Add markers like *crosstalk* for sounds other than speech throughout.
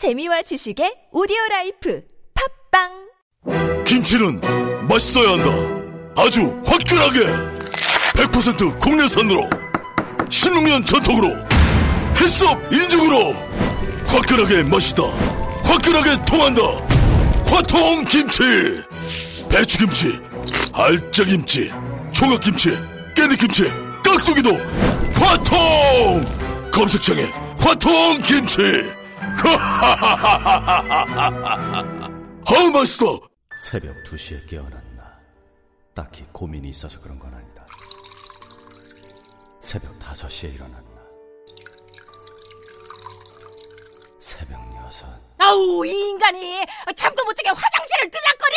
재미와 지식의 오디오 라이프 팟빵 김치는 맛있어야 한다. 아주 화끈하게 100% 국내산으로 16년 전통으로 HACCP 인증으로 화끈하게 맛있다. 화끈하게 통한다. 화통 김치. 배추김치, 알짜김치, 총각김치, 깻잎김치, 깍두기도 화통. 검색창에 화통 김치. 하하하하하하하. 아우 맛있어. 새벽 2시에 깨어났나. 딱히 고민이 있어서 그런 건 아니다. 새벽 5시에 일어났나. 새벽 6. 아우 이 인간이 잠도 못 자게 화장실을 들락거려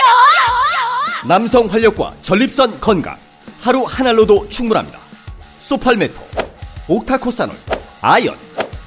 남성 활력과 전립선 건강. 하루 한 알로도 충분합니다. 소팔메토, 옥타코사놀, 아연,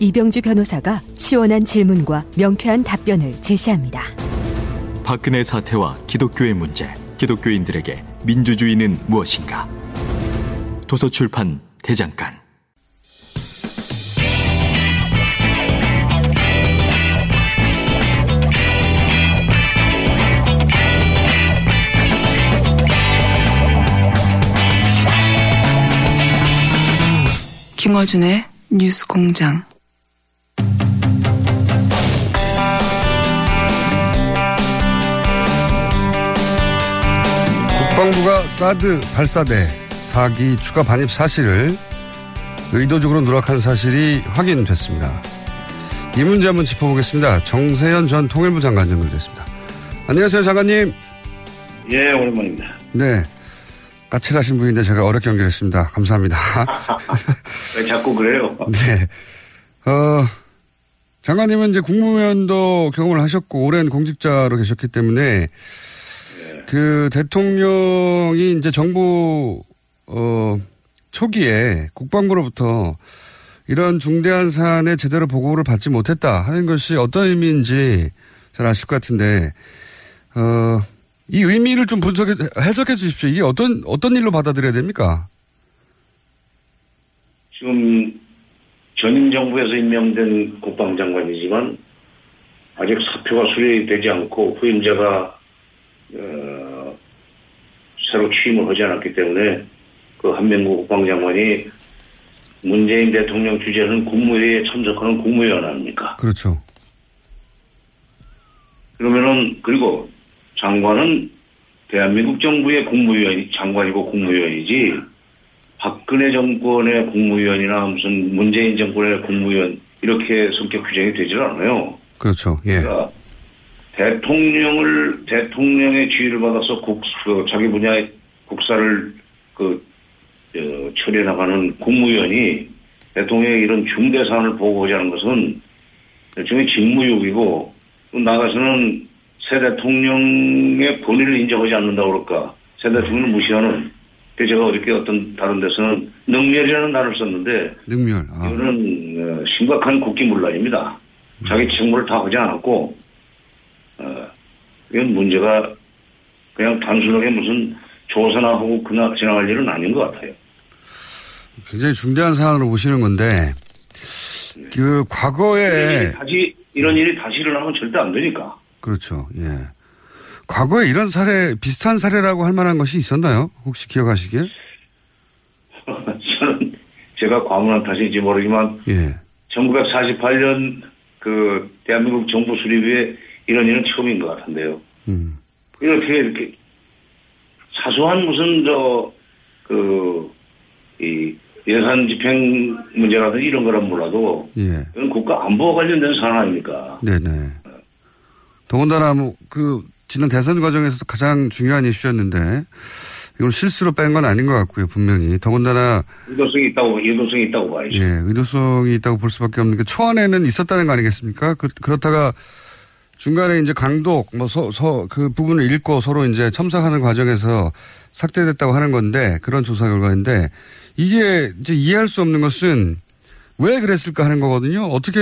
이병주 변호사가 시원한 질문과 명쾌한 답변을 제시합니다. 박근혜 사태와 기독교의 문제 기독교인들에게 민주주의는 무엇인가 도서출판 대장간 김어준의 뉴스 공장. 국방부가 사드 발사대 사기 추가 반입 사실을 의도적으로 누락한 사실이 확인됐습니다. 이 문제 한번 짚어보겠습니다. 정세현 전 통일부 장관 연결됐습니다. 안녕하세요, 장관님. 예, 오랜만입니다. 네. 까칠하신 분인데 제가 어렵게 연결했습니다. 감사합니다. *laughs* 왜 자꾸 그래요? 네. 어, 장관님은 이제 국무위원도 경험을 하셨고, 오랜 공직자로 계셨기 때문에, 그 대통령이 이제 정부, 어, 초기에 국방부로부터 이런 중대한 사안에 제대로 보고를 받지 못했다 하는 것이 어떤 의미인지 잘 아실 것 같은데, 어, 이 의미를 좀 분석해, 해석해 주십시오. 이게 어떤, 어떤 일로 받아들여야 됩니까? 지금 전임 정부에서 임명된 국방장관이지만 아직 사표가 수리되지 않고 후임자가 어, 새로 취임을 하지 않았기 때문에 그 한명국 국방장관이 문재인 대통령 주재하는 국무회의에 참석하는 국무위원 아닙니까? 그렇죠. 그러면은 그리고 장관은 대한민국 정부의 국무위원이 장관이고 국무위원이지 박근혜 정권의 국무위원이나 무슨 문재인 정권의 국무위원 이렇게 성격 규정이 되질 않아요. 그렇죠. 예. 그러니까 대통령을 대통령의 지휘를 받아서 국 그, 자기 분야의 국사를 그 어, 처리해 나가는 국무위원이 대통령의 이런 중대 사안을 보고하자는 것은 일종의 직무유기고 또 나가서는 새 대통령의 본인을 인정하지 않는다고 그럴까 새 대통령을 무시하는 그 제가 어저께 어떤 다른 데서는 능멸이라는 단어를 썼는데 능멸. 아. 이거는 어, 심각한 국기문란입니다. 자기 직무를 다 하지 않았고 어, 이건 문제가 그냥 단순하게 무슨 조사나 하고 그나 지나갈 일은 아닌 것 같아요. 굉장히 중대한 사안으로 보시는 건데, 그, 과거에. 다시, 이런 일이 다시 일어나면 절대 안 되니까. 그렇죠. 예. 과거에 이런 사례, 비슷한 사례라고 할 만한 것이 있었나요? 혹시 기억하시기에? *laughs* 저는 제가 과문한 탓인지 모르지만. 예. 1948년 그 대한민국 정부 수립에 이런 일은 처음인 것 같은데요. 음. 이렇게 이렇게 사소한 무슨 저그 예산 집행 문제라든지 이런 거란 몰라도 예. 이건 국가 안보와 관련된 사안 아닙니까? 네네. 더군다나 뭐, 그, 지난 대선 과정에서도 가장 중요한 이슈였는데, 이건 실수로 뺀 건 아닌 것 같고요, 분명히. 더군다나. 의도성이 있다고, 의도성이 있다고 봐야죠. 예, 의도성이 있다고 볼 수밖에 없는 게 초안에는 있었다는 거 아니겠습니까? 그, 그렇다가 중간에 이제 강독 뭐 서 서 그 부분을 읽고 서로 이제 첨삭하는 과정에서 삭제됐다고 하는 건데 그런 조사 결과인데 이게 이제 이해할 수 없는 것은 왜 그랬을까 하는 거거든요. 어떻게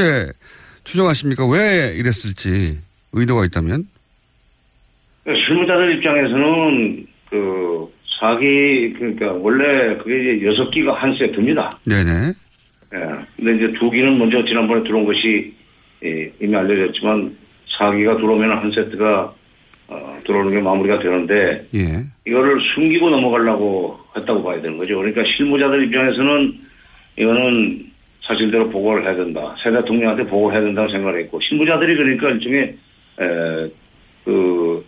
추정하십니까? 왜 이랬을지 의도가 있다면? 실무자들 입장에서는 그 사기 그러니까 원래 그게 이제 여섯 기가 한 세트입니다. 네네. 예. 근데 이제 두 기는 먼저 지난번에 들어온 것이 예, 이미 알려졌지만 사기가 들어오면 한 세트가 어, 들어오는 게 마무리가 되는데 예. 이거를 숨기고 넘어가려고 했다고 봐야 되는 거죠. 그러니까 실무자들 입장에서는 이거는 사실대로 보고를 해야 된다. 새 대통령한테 보고를 해야 된다고 생각을 했고 실무자들이 그러니까 일종의 에, 그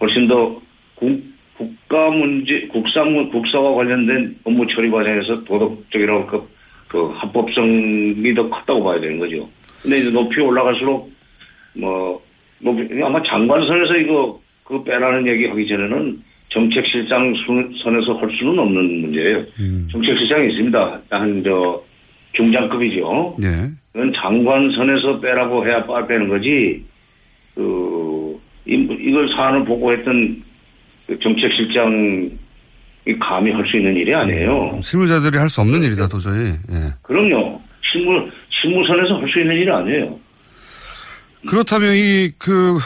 훨씬 더 국, 국가 문제, 국사, 문- 국사와 관련된 업무 처리 과정에서 도덕적이라고 그, 그 합법성이 더 컸다고 봐야 되는 거죠. 근데 이제 높이 올라갈수록 뭐, 높이, 아마 장관선에서 이거 그 빼라는 얘기 하기 전에는 정책실장 수- 선에서 할 수는 없는 문제예요. 정책실장이 있습니다. 한, 저, 중장급이죠. 네. 그건 장관선에서 빼라고 해야 빠- 빼는 거지, 그, 이, 이걸 사안을 보고했던 그 정책실장이 감히 할 수 있는 일이 아니에요. 실무자들이 할 수 없는 일이다 도저히. 예. 그럼요. 실무, 실무선에서 할 수 있는 일이 아니에요. 그렇다면 이 그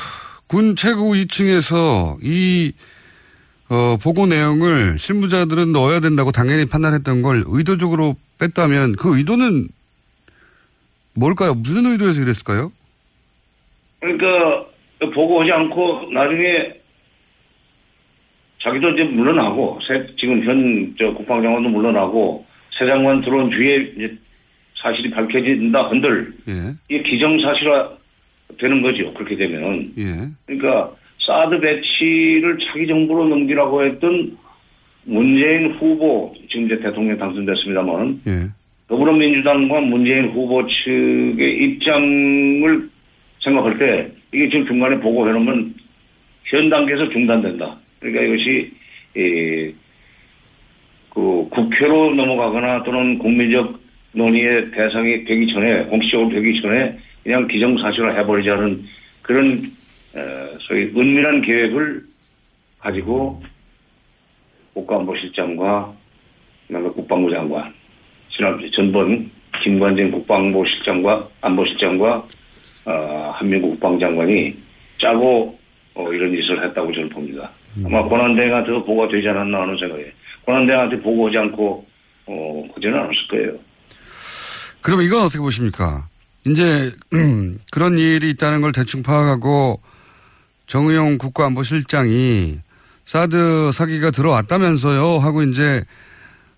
군 최고 2층에서 이 어, 보고 내용을 실무자들은 넣어야 된다고 당연히 판단했던 걸 의도적으로 뺐다면 그 의도는 뭘까요? 무슨 의도에서 이랬을까요? 그러니까 보고하지 않고 나중에 자기도 이제 물러나고 새- 지금 현 저 국방장관도 물러나고 새 장관 들어온 뒤에 이제 사실이 밝혀진다 한들 예. 이게 기정사실화 되는 거죠. 그렇게 되면 예. 그러니까 사드 배치를 차기 정부로 넘기라고 했던 문재인 후보 지금 이제 대통령 당선됐습니다만 예. 더불어민주당과 문재인 후보 측의 입장을 생각할 때 이게 지금 중간에 보고해놓으면 현 단계에서 중단된다. 그러니까 이것이 이, 그 국회로 넘어가거나 또는 국민적 논의의 대상이 되기 전에 공식적으로 되기 전에 그냥 기정사실화 해버리자는 그런 에, 소위 은밀한 계획을 가지고 국가안보실장과 그다음에 국방부 장관 지난 전번 김관진 국방부 실장과 안보실장과 어, 한민국 국방장관이 짜고 어, 이런 짓을 했다고 저는 봅니다. 아마 권한대행한테 보고가 되지 않았나 하는 생각에 권한대행한테 보고하지 않고 어, 그지는 않았을 거예요. 그럼 이건 어떻게 보십니까? 이제 *clears throat* 그런 일이 있다는 걸 대충 파악하고 정의용 국가안보실장이 사드 사기가 들어왔다면서요 하고 이제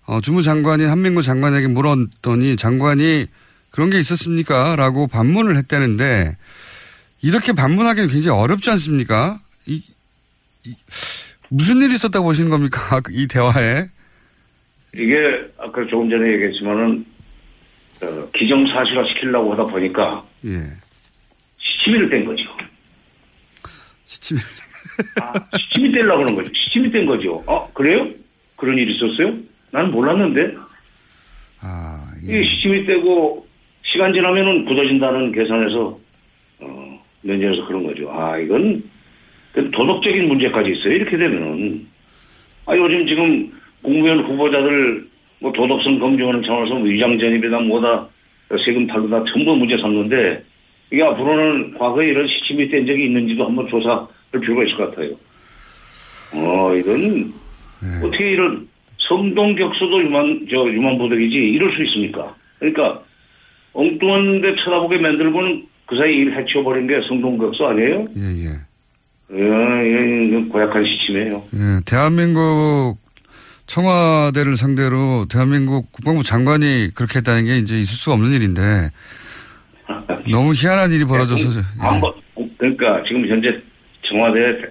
어, 주무장관인 한민구 장관에게 물었더니 장관이 그런 게 있었습니까? 라고 반문을 했다는데 이렇게 반문하기는 굉장히 어렵지 않습니까? 이, 이- 무슨 일이 있었다고 보시는 겁니까? *laughs* 이 대화에. 이게 아까 조금 전에 얘기했지만은 어, 기정사실화 시키려고 하다 보니까 예. 시치미를 뗀 거죠. 시침이. 아, 시침이 떼려고 그런 거죠. 시침이 뗀 거죠. 아, 그래요? 그런 일이 있었어요? 난 몰랐는데. 아, 이게 시침이 떼고 시간 지나면은 굳어진다는 계산에서 어, 면제해서 그런 거죠. 아, 이건 그 도덕적인 문제까지 있어요. 이렇게 되면은 아, 요즘 지금 국무위원 후보자들 뭐 도덕성 검증하는 차원에서 위장 전입이다 뭐다 세금 탈루다 전부 문제 삼는데 이게 앞으로는 과거에 이런 시침이 뗀 적이 있는지도 한번 조사할 필요가 있을 것 같아요. 어, 이건 어떻게 이런 성동격수도 유만, 저, 유만보덕이지 이럴 수 있습니까? 그러니까 엉뚱한 데 쳐다보게 만들고는 그 사이 일 해치워버린 게 성동 격수 아니에요? 예, 예. 예, 이건 고약한 시침이에요. 예, 대한민국 청와대를 상대로 대한민국 국방부 장관이 그렇게 했다는 게 이제 있을 수가 없는 일인데 너무 희한한 일이 벌어져서 예. 안보, 그러니까 지금 현재 청와대 대-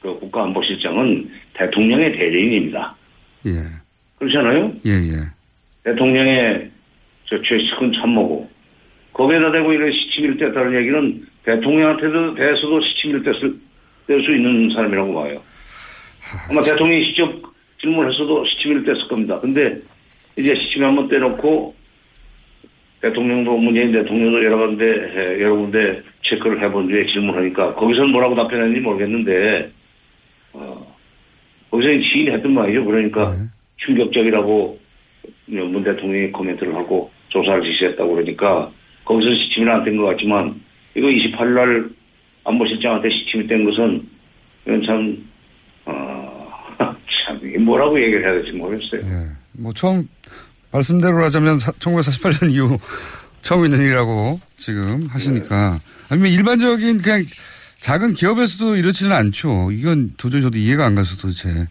그 국가안보실장은 대통령의 대리인입니다. 예, 그렇잖아요? 예, 예. 대통령의 저 최측근 참모고 거기에다 대고 이런 시치미를 뗐다는 얘기는 대통령한테도 대해서도 시치미를 뗐을 뗄수 있는 사람이라고 봐요. 아마 대통령이 직접 질문을 했어도 시치미를 뗐을 겁니다. 근데 이제 시치미 한번 떼놓고 대통령도 문재인 대통령도 여러 군데 에, 여러 군데 체크를 해본 뒤에 질문하니까 거기서는 뭐라고 답변했는지 모르겠는데 어, 거기서 지인이 했던 말이죠. 그러니까 네. 충격적이라고 문 대통령이 코멘트를 하고 조사를 지시했다고 그러니까 거기서 시침이 안된 것 같지만 이거 28일 날 안보실장한테 시침이 된 것은 이건 참, 어, 참, 뭐라고 얘기를 해야 될지 모르겠어요. 예. 뭐 처음 말씀대로 하자면 1948년 이후 처음 있는 일이라고 지금 하시니까 아니면 일반적인 그냥 작은 기업에서도 이렇지는 않죠. 이건 도저히 저도 이해가 안 가서 도대체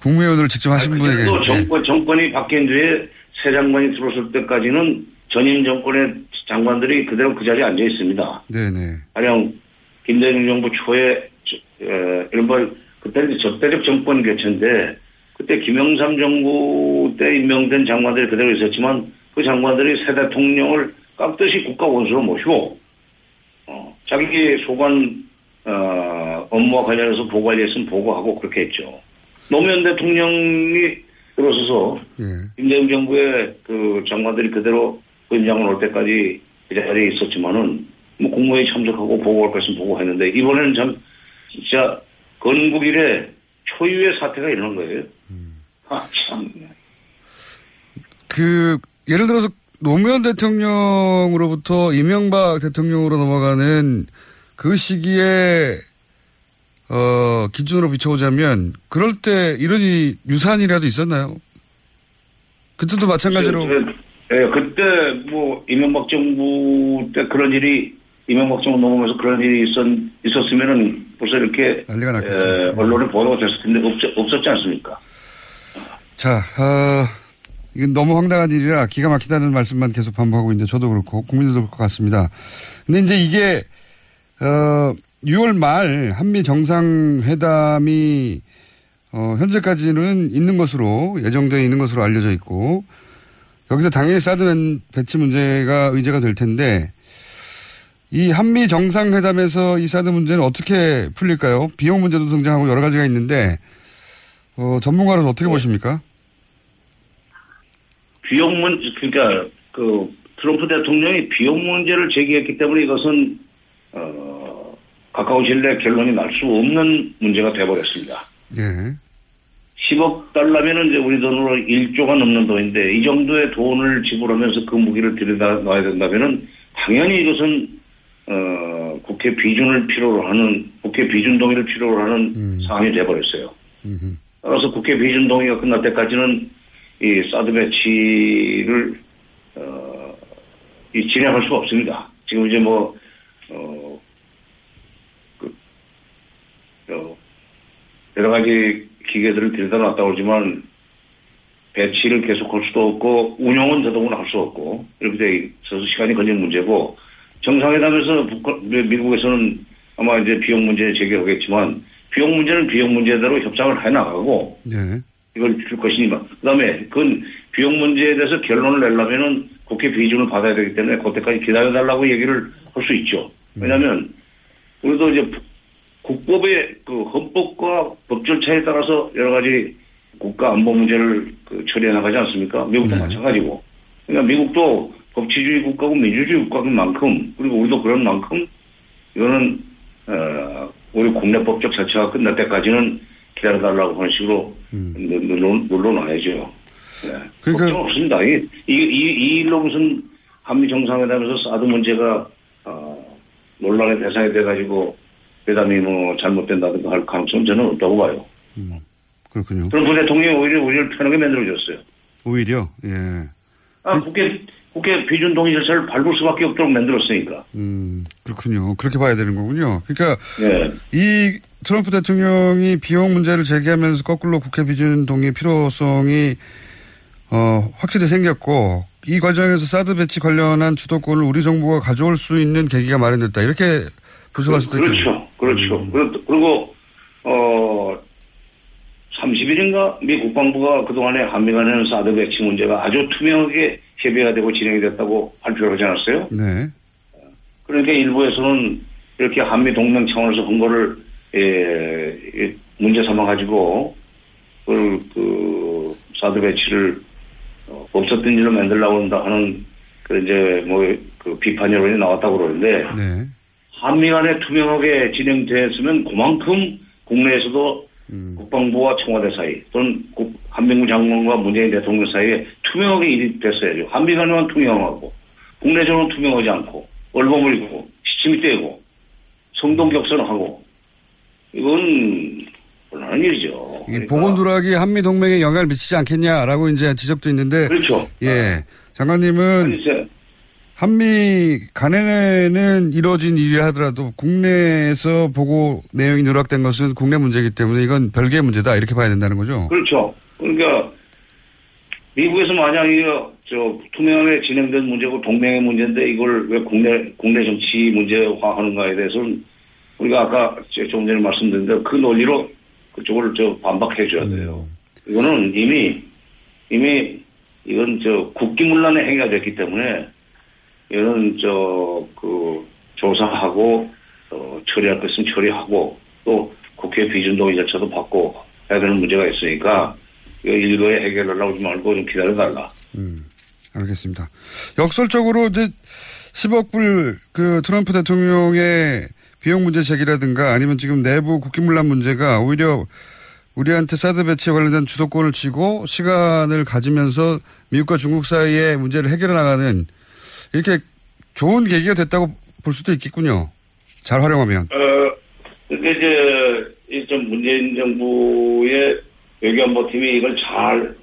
국무위원을 직접 하신 분에게 또 예. 정권, 정권이 바뀐 뒤에 새 장관이 들어설 때까지는 전임 정권의 장관들이 그대로 그 자리에 앉아 있습니다. 네네. 가령 김대중 정부 초에 저- 에, 이른바 그때는 이제 적대적 정권 교체인데 그때 김영삼 정부 때 임명된 장관들이 그대로 있었지만 그 장관들이 새 대통령을 깍듯이 국가 원수로 모시고 어, 자기 소관 어, 업무와 관련해서 보고할 일 있으면 보고하고 그렇게 했죠. 노무현 대통령이 들어서서 예. 김대중 정부의 그 장관들이 그대로 현장을 올 때까지 그 자리에 있었지만은 뭐 공무회의 참석하고 보고할 것 있으면 보고했는데 이번에는 참 진짜 건국 이래 초유의 사태가 일어난 거예요. 아, 참. 그 예를 들어서 노무현 대통령으로부터 이명박 대통령으로 넘어가는 그 시기에 어 기준으로 비춰보자면 그럴 때 이런 이 유사한 일이라도 있었나요? 그때도 마찬가지로 예, 그때 뭐 이명박 정부 때 그런 일이 이명박 정부 넘어가면서 그런 일이 있었, 있었으면은 벌써 이렇게 난리가 났겠죠. 에, 언론에 보도가 됐을 텐데 없, 없었지 않습니까? 자, 어, 이건 너무 황당한 일이라 기가 막히다는 말씀만 계속 반복하고 있는데 저도 그렇고 국민들도 그럴 것 같습니다. 근데 이제 이게 어 6월 말 한미 정상회담이 어 현재까지는 있는 것으로 예정되어 있는 것으로 알려져 있고 여기서 당연히 사드 배치 문제가 의제가 될 텐데 이 한미 정상회담에서 이 사드 문제는 어떻게 풀릴까요? 비용 문제도 등장하고 여러 가지가 있는데 어, 전문가로는 어떻게 보십니까? 비용 문 그러니까 그 트럼프 대통령이 비용 문제를 제기했기 때문에 이것은 어 가까운 시일 내에 결론이 날 수 없는 문제가 돼버렸습니다. 예. 10억 달러면은 이제 우리 돈으로 1조가 넘는 돈인데 이 정도의 돈을 지불하면서 그 무기를 들여다 놔야 된다면은 당연히 이것은 어 국회 비준을 필요로 하는 국회 비준 동의를 필요로 하는 음. 사안이 돼버렸어요. 음흠. 따라서 국회 비준 동의가 끝날 때까지는 이 사드 배치를 어, 이 진행할 수가 없습니다. 지금 이제 뭐 어, 그, 어, 여러 가지 기계들을 들여다 놨다고 그러지만 배치를 계속할 수도 없고 운영은 더더구나 할수 없고 이렇게 돼 있어서 시간이 걸리는 문제고 정상회담에서 북한- 미국에서는 아마 이제 비용 문제 제기하겠지만 비용 문제는 비용 문제대로 협상을 해 나가고 네. 이걸 줄 것이니까 그다음에 그건 비용 문제에 대해서 결론을 내려면은 국회 비준을 받아야 되기 때문에 그때까지 기다려달라고 얘기를 할 수 있죠. 왜냐하면 우리도 이제 국법의 그 헌법과 법 절차에 따라서 여러 가지 국가 안보 문제를 그 처리해 나가지 않습니까? 미국도 네. 마찬가지고. 그러니까 미국도 법치주의 국가고 민주주의 국가인 만큼 그리고 우리도 그런 만큼 이거는 어, 우리 국내 법적 절차가 끝날 때까지는 기다려달라고 하는 식으로 음. 눌러, 눌러놔야죠. 네. 그러니까- 걱정 없습니다. 이, 이, 이, 이 일로 무슨 한미 정상회담에서 사드 문제가 어, 논란의 대상이 돼가지고 회담이 뭐 잘못된다든가 할 가능성은 저는 없다고 봐요. 음. 그렇군요. 그럼 그 대통령이 오히려 우리를 편하게 만들어줬어요. 오히려, 예. 아, 국회, 국회 비준 동의 절차를 밟을 수밖에 없도록 만들었으니까. 음, 그렇군요. 그렇게 봐야 되는 거군요. 그러니까 예. 이 트럼프 대통령이 비용 문제를 제기하면서 거꾸로 국회 비준 동의 필요성이 어, 확실히 생겼고 이 과정에서 사드 배치 관련한 주도권을 우리 정부가 가져올 수 있는 계기가 마련됐다. 이렇게 분석할 수도 있겠네요. 그렇죠. 그렇죠. 그리고- 그리고, 어, 30일인가 미 국방부가 그동안에 한미 간에는 사드 배치 문제가 아주 투명하게 협의가 되고 진행이 됐다고 발표를 하지 않았어요? 네. 그러니까 일부에서는 이렇게 한미 동맹 차원에서 한 거를, 예, 예, 문제 삼아 가지고, 그, 그, 사드 배치를 어, 없었던 일로 만들려고 한다 하는 그 이제 뭐 그 비판 여론이 나왔다고 그러는데 네. 한미 간에 투명하게 진행됐으면 그만큼 국내에서도 국방부와 청와대 사이 또는 국- 한민구 장관과 문재인 대통령 사이에 투명하게 일이 됐어야죠. 한미 간에만 투명하고 국내적으로 투명하지 않고 얼버무리고 시침이 떼고 성동격선하고 이건 곤란한 일이죠. 이게 그러니까 보건 누락이 한미 동맹에 영향을 미치지 않겠냐라고 이제 지적도 있는데 그렇죠. 예. 장관님은 아니, 한미 간에는 이루어진 일이라 하더라도 국내에서 보고 내용이 누락된 것은 국내 문제이기 때문에 이건 별개의 문제다 이렇게 봐야 된다는 거죠. 그렇죠. 그러니까 미국에서 만약 이거 저 투명하게 진행된 문제고 동맹의 문제인데 이걸 왜 국내 국내 정치 문제화하는가에 대해서는 우리가 아까 저- 조금 전에 말씀드렸는데 그 논리로 그쪽을 저 반박해 줘야 돼요. 이거는 이미 이미 이건 저 국기문란의 행위가 됐기 때문에 이거는 저그 조사하고 어, 처리할 것은 처리하고 또 국회 비준동의 절차도 받고 해야 되는 문제가 있으니까 이거 일거에 해결하려고 하지 말고 좀 기다려달라. 알겠습니다. 역설적으로 이제 10억 불 그 트럼프 대통령의 비용 문제 제기라든가 아니면 지금 내부 국기문란 문제가 오히려 우리한테 사드 배치에 관련된 주도권을 쥐고 시간을 가지면서 미국과 중국 사이의 문제를 해결해 나가는 이렇게 좋은 계기가 됐다고 볼 수도 있겠군요. 잘 활용하면. 어, 근데 이제, 이좀 문재인 정부의 외교안보팀이 이걸 잘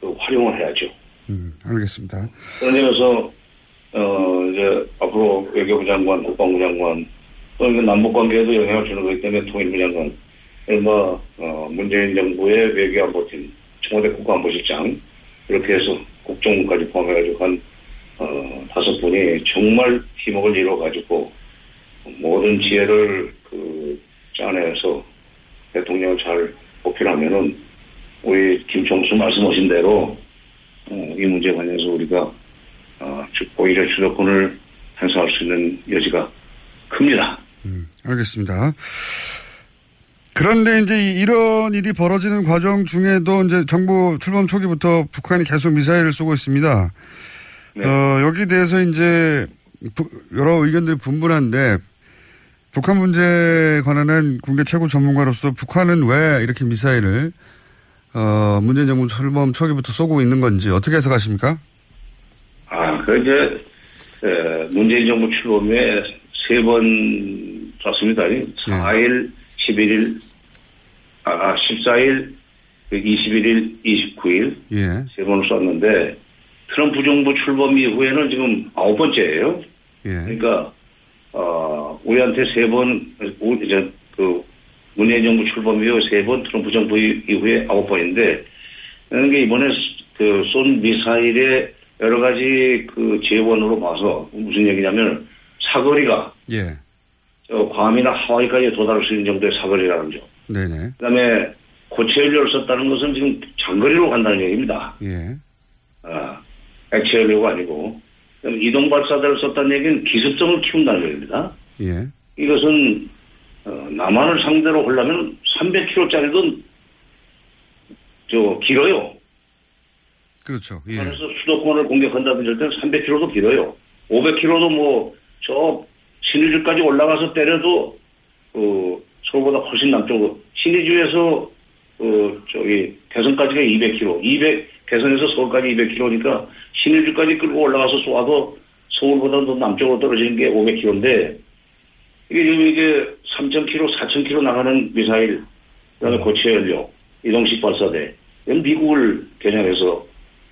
그, 활용을 해야죠. 음, 알겠습니다. 그런 점에서, 어, 이제, 앞으로 외교부 장관, 국방부 장관, 또 이거 남북 관계에도 영향을 주는 거기 때문에 통일부 장관, 뭐, 어, 문재인 정부의 외교안보팀, 청와대 국가안보실장, 이렇게 해서 국정원까지 포함해가지고 한, 어, 다섯 분이 정말 팀워크를 이뤄가지고 모든 지혜를 그 짜내서 대통령을 잘 보필하면은 우리 김총수 말씀하신 대로 어, 이 문제 관련해서 우리가 어, 주- 오히려 주도권을 행사할 수 있는 여지가 큽니다. 알겠습니다. 그런데 이제 이- 이런 일이 벌어지는 과정 중에도 이제 정부 출범 초기부터 북한이 계속 미사일을 쏘고 있습니다. 네. 어, 여기 대해서 이제 부- 여러 의견들이 분분한데 북한 문제에 관한은 국내 최고 전문가로서 북한은 왜 이렇게 미사일을 어, 문재인 정부 출범 초기부터 쏘고 있는 건지 어떻게 해석하십니까? 아, 그 이제 에, 문재인 정부 출범에 세 번 쐈습니다. 4일, 11일, 아, 14일, 21일, 29일 예, 세 번을 쐈는데 트럼프 정부 출범 이후에는 지금 아홉 번째예요. 예, 그러니까 어, 우리한테 세 번, 우- 이제 그 문재인 정부 출범 이후 세 번, 트럼프 정부 이- 이후에 아홉 번인데 게 이번에 그 쏜 미사일의 여러 가지 그 재원으로 봐서 무슨 얘기냐면 사거리가 예, 저 괌이나 하와이까지 도달할 수 있는 정도의 사거리라는 점. 네네, 그다음에 고체 연료를 썼다는 것은 지금 장거리로 간다는 얘기입니다. 예, 아, 액체 연료가 아니고 이동 발사대를 썼다는 얘기는 기습성을 키운다는 얘기입니다. 예, 이것은 어, 남한을 상대로 하려면 300km짜리도 저 길어요. 그렇죠. 예, 그래서 수도권을 공격한다든지 할 때는 300km도 길어요. 500km도 뭐 저 신의주까지 올라가서 때려도 어, 서울보다 훨씬 남쪽으로 신의주에서 어, 저기 대선까지가 200km, 200 대선에서 서울까지 200km니까 신의주까지 끌고 올라가서 쏘아도 서울보다 더 남쪽으로 떨어지는 게 500km인데 이게 지금 이게 3,000km, 4,000km 나가는 미사일, 그다음에 고체 연료, 이동식 발사대, 이건 미국을 겨냥해서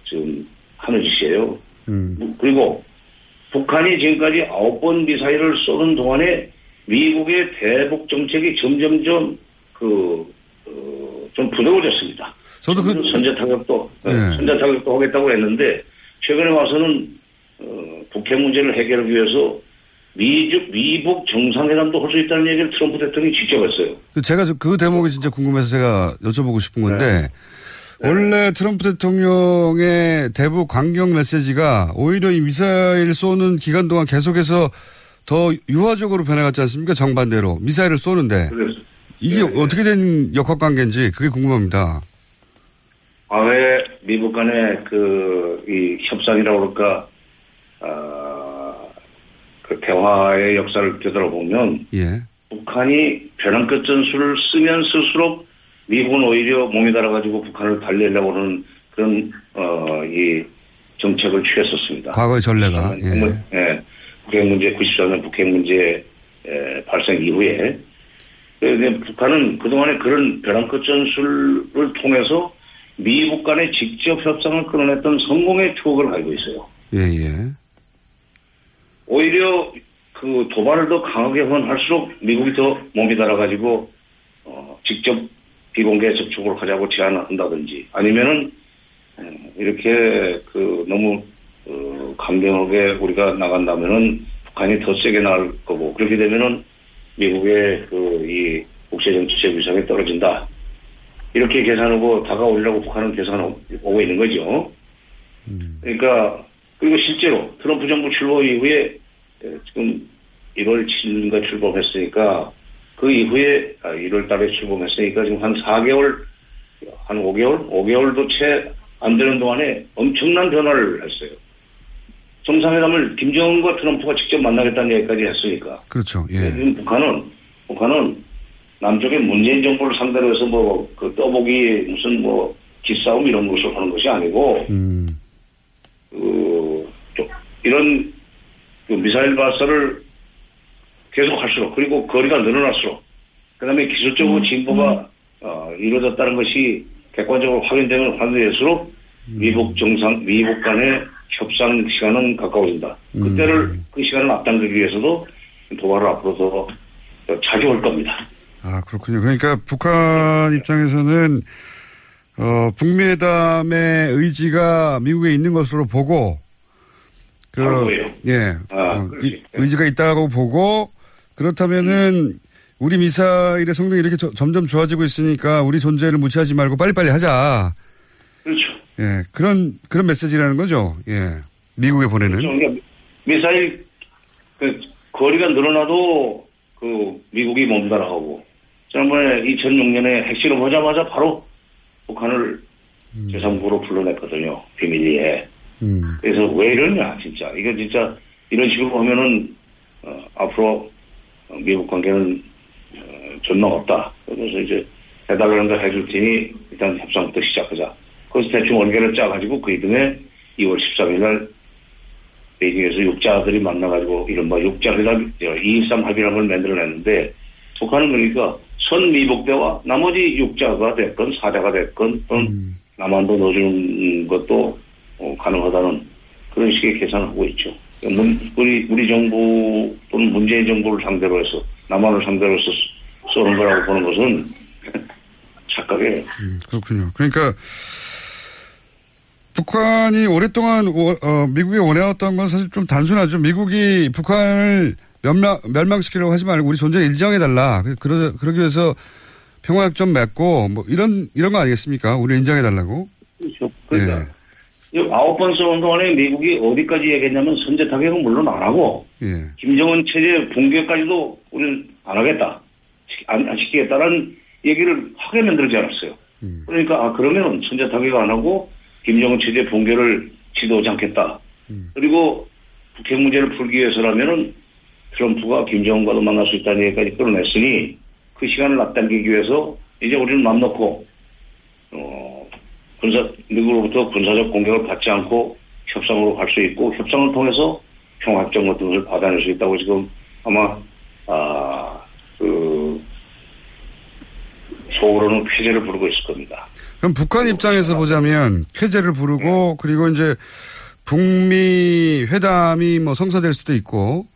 지금 하는 짓이에요. 음, 그리고 북한이 지금까지 아홉 번 미사일을 쏘는 동안에 미국의 대북 정책이 점점점 그, 어, 좀 부드러워졌습니다. 저도 그 선제 타격도, 어, 네. 선제 타격도 하겠다고 했는데, 최근에 와서는, 어, 북핵 문제를 해결하기 위해서 미중, 미북 정상회담도 할 수 있다는 얘기를 트럼프 대통령이 직접 했어요. 그 제가 저- 그 대목이 진짜 궁금해서 제가 여쭤보고 싶은 건데 원래 트럼프 대통령의 대북 강경 메시지가 오히려 이 미사일 쏘는 기간 동안 계속해서 더 유화적으로 변해갔지 않습니까? 정반대로 미사일을 쏘는데 그래서 이게 네, 네. 어떻게 된 역학 관계인지 그게 궁금합니다. 과거에 미국 간의 그, 이 협상이라고 그럴까, 어, 그 대화의 역사를 되돌아보면 예. 북한이 벼랑 끝 전술을 쓰면 쓸수록 미국은 오히려 몸이 달아가지고 북한을 달리려고 하는 그런 어, 이 정책을 취했었습니다. 과거의 전례가. 예. 예. 북핵 문제 94년 북핵 문제 에, 발생 이후에 북한은 그동안에 그런 벼랑 끝 전술을 통해서 미국 간의 직접 협상을 끌어냈던 성공의 추억을 가지고 있어요. 예, 예. 오히려 그 도발을 더 강하게 하면 할수록 미국이 더 몸이 달아가지고 어, 직접 비공개 접촉을 하자고 제안한다든지 아니면은 에, 이렇게 그 너무 어, 강경하게 우리가 나간다면은 북한이 더 세게 나갈 거고 그렇게 되면은 미국의 그 이 국제 정치적 위상이 떨어진다 이렇게 계산하고 다가오려고 북한은 계산하고 있는 거죠. 그러니까 그리고 실제로 트럼프 정부 출범 이후에 에, 지금 1월 7일인가 출범했으니까 그 이후에 1월 달에 출범했으니까 지금 한 4개월 한 5개월 5개월도 채 안 되는 동안에 엄청난 변화를 했어요. 정상회담을 김정은과 트럼프가 직접 만나겠다는 얘기까지 했으니까 그렇죠. 예. 지금 북한은 북한은 남쪽의 문재인 정부를 상대로 해서 뭐 그 떠보기 무슨 뭐 기싸움 이런 것을 하는 것이 아니고 음. 그, 좀 이런 그 미사일 발사를 계속 할수록 그리고 거리가 늘어날수록 그다음에 기술적으로 진보가 어, 이루어졌다는 것이 객관적으로 확인되면 확인될수록 미국 정상 미국 간의 협상 시간은 가까워진다. 그때를 그 시간을 앞당기기 위해서도 도발을 앞으로 더 자주 할 겁니다. 아, 그렇군요. 그러니까 북한 입장에서는 어, 북미회담의 의지가 미국에 있는 것으로 보고 그. 예. 아, 어. 이- 의지가 있다고 보고 그렇다면은 우리 미사일의 성능이 이렇게 저- 점점 좋아지고 있으니까 우리 존재를 무시하지 말고 빨리빨리 하자. 그렇죠. 예. 그런 그런 메시지라는 거죠. 예. 미국에 보내는. 그러니까 미사일 그 거리가 늘어나도 그 미국이 몸달아가고 지난번에 2006년에 핵실험 하자마자 바로 북한을 제3국으로 불러냈거든요. 비밀리에. 음. 그래서 왜 이러냐 진짜 이거 진짜 이런 식으로 하면은 어, 앞으로 어, 미국 관계는 어, 전망 없다. 그래서 이제 해달라는 거 해줄 테니 일단 협상부터 시작하자. 그래서 대충 원계를 짜가지고 그 이듬해 2월 13일 날 베이징에서 육자들이 만나가지고 이른바 육자회담, 2.13 합의라는 걸 만들어냈는데 북한은 그러니까 선미복대와 나머지 육자가 됐건 사자가 됐건 또는 남한도 넣어주는 것도 어, 가능하다는 그런 식의 계산을 하고 있죠. 우리 우리 정부 또는 문재인 정부를 상대로 해서 남한을 상대로 해서 쏘- 쏘는 거라고 보는 것은 *laughs* 착각이에요. 음, 그렇군요. 그러니까 북한이 오랫동안 오- 어, 미국이 원해왔던 건 사실 좀 단순하죠. 미국이 북한을 멸망, 멸망시키려고 하지 말고 우리 존재를 인정해달라. 그- 그러, 그러기 위해서 평화협정 맺고 뭐 이런 이런 거 아니겠습니까? 우리를 인정해달라고. 그렇죠. 그러니까 이 아홉 번 쏘는 동안에 미국이 어디까지 얘기했냐면 선제 타격은 물론 안 하고 예. 예. 김정은 체제 붕괴까지도 우리는 안 하겠다. 시- 안, 안 시키겠다라는 얘기를 하게 만들지 않았어요. 그러니까, 아, 그러면 선제 타격 안 하고 김정은 체제 붕괴를 지도하지 않겠다. 그리고 북핵 문제를 풀기 위해서라면은 트럼프가 김정은과도 만날 수 있다는 얘기까지 끌어냈으니 그 시간을 앞당기기 위해서 이제 우리는 맘 놓고, 어, 군사, 미국으로부터 군사적 공격을 받지 않고 협상으로 갈 수 있고 협상을 통해서 평화협정 같은 것을 받아낼 수 있다고 지금 아마 아, 그 속으로는 쾌재를 부르고 있을 겁니다. 그럼 북한 입장에서 보자면 쾌재를 부르고 그리고 이제 북미 회담이 뭐 성사될 수도 있고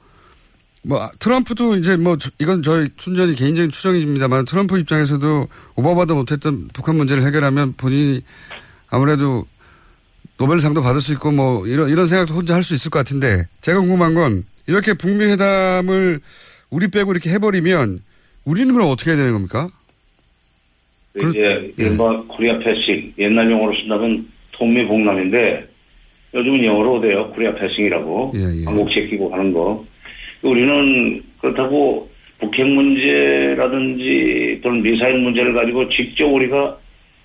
뭐 아, 트럼프도 이제 뭐 저- 이건 저희 순전히 개인적인 추정입니다만 트럼프 입장에서도 오바마도 못했던 북한 문제를 해결하면 본인이 아무래도 노벨상도 받을 수 있고 뭐 이런 이런 생각도 혼자 할 수 있을 것 같은데 제가 궁금한 건 이렇게 북미 회담을 우리 빼고 이렇게 해버리면 우리는 그럼 어떻게 해야 되는 겁니까? 이제 이른바 코리아 패싱 옛날 용어로 쓴다면 통미봉남인데 요즘은 영어로 돼요. Korea passing이라고 예, 예. 한국 제끼고 하는 거. 우리는 그렇다고 북핵 문제라든지 또는 미사일 문제를 가지고 직접 우리가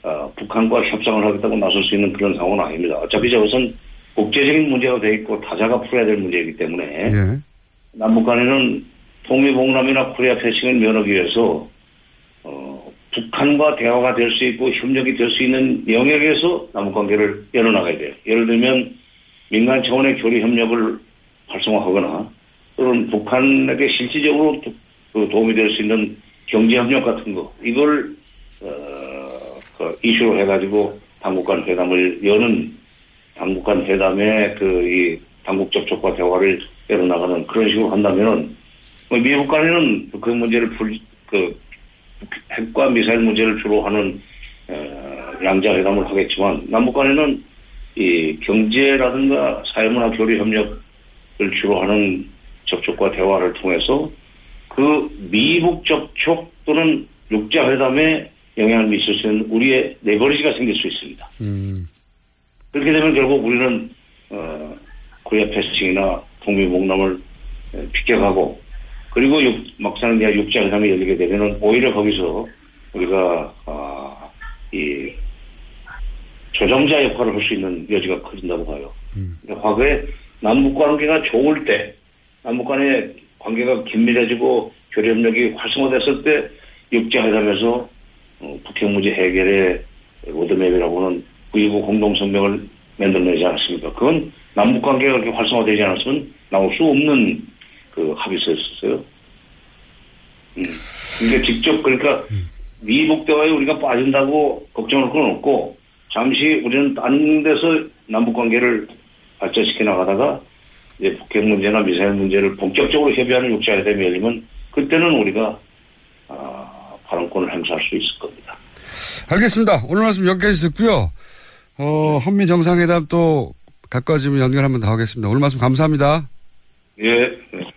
어, 북한과 협상을 하겠다고 나설 수 있는 그런 상황은 아닙니다. 어차피 저것은 국제적인 문제가 돼 있고 다자가 풀어야 될 문제이기 때문에 예. 남북 간에는 통미봉남이나 Korea passing을 면하기 위해서 어, 북한과 대화가 될 수 있고 협력이 될 수 있는 영역에서 남북 관계를 열어나가야 돼요. 예를 들면 민간 차원의 교류 협력을 활성화하거나 또는 북한에게 실질적으로 도- 그 도움이 될 수 있는 경제 협력 같은 거 이걸 어, 그 이슈로 해가지고 당국 간 회담을 여는 당국 간 회담의 그이 당국 접촉과 대화를 열어나가는 그런 식으로 한다면은 뭐 미국 간에는 그 문제를 풀, 그 핵과 미사일 문제를 주로 하는 어, 양자 회담을 하겠지만 남북 간에는 이 경제라든가 사회문화 교류 협력을 주로 하는 접촉과 대화를 통해서 그 미국 접촉 또는 육자 회담에 영향을 미칠 수 있는 우리의 레버리지가 생길 수 있습니다. 음. 그렇게 되면 결국 우리는 어, 코리아 패스팅이나 통미봉남을 에, 비껴가고 그리고 육, 막상 이제 육자 회담이 열리게 되면은 오히려 거기서 우리가 아, 이 조정자 역할을 할 수 있는 여지가 커진다고 봐요. 그러니까 과거에 남북 관계가 좋을 때 남북 간의 관계가 긴밀해지고 교류 협력이 활성화됐을 때 육자 회담에서 어, 북핵 문제 해결의 로드맵이라고는 구이구 공동 성명을 만들어내지 않았습니까? 그건 남북 관계가 그렇게 활성화되지 않았으면 나올 수 없는 그 합의서였어요. 음. 그러니까 직접 그러니까 미북 대화에 우리가 빠진다고 걱정할 건 없고 잠시 우리는 다른 데서 남북 관계를 발전시켜 나가다가 이제 북핵 문제나 미사일 문제를 본격적으로 협의하는 육자회담이 열리면 그때는 우리가 아, 발언권을 행사할 수 있을 겁니다. 알겠습니다. 오늘 말씀 여기까지 듣고요. 어, 한미 정상회담 또 가까워지면 연결 한번 더 하겠습니다. 오늘 말씀 감사합니다. 예.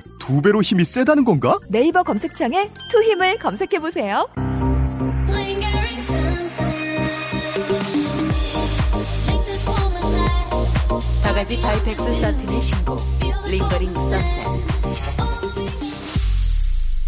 두 배로 힘이 세다는 건가? 네이버 검색창에 투 힘을 검색해 보세요. 바가지 바이펙스써틴의 신곡 Lingering Sunset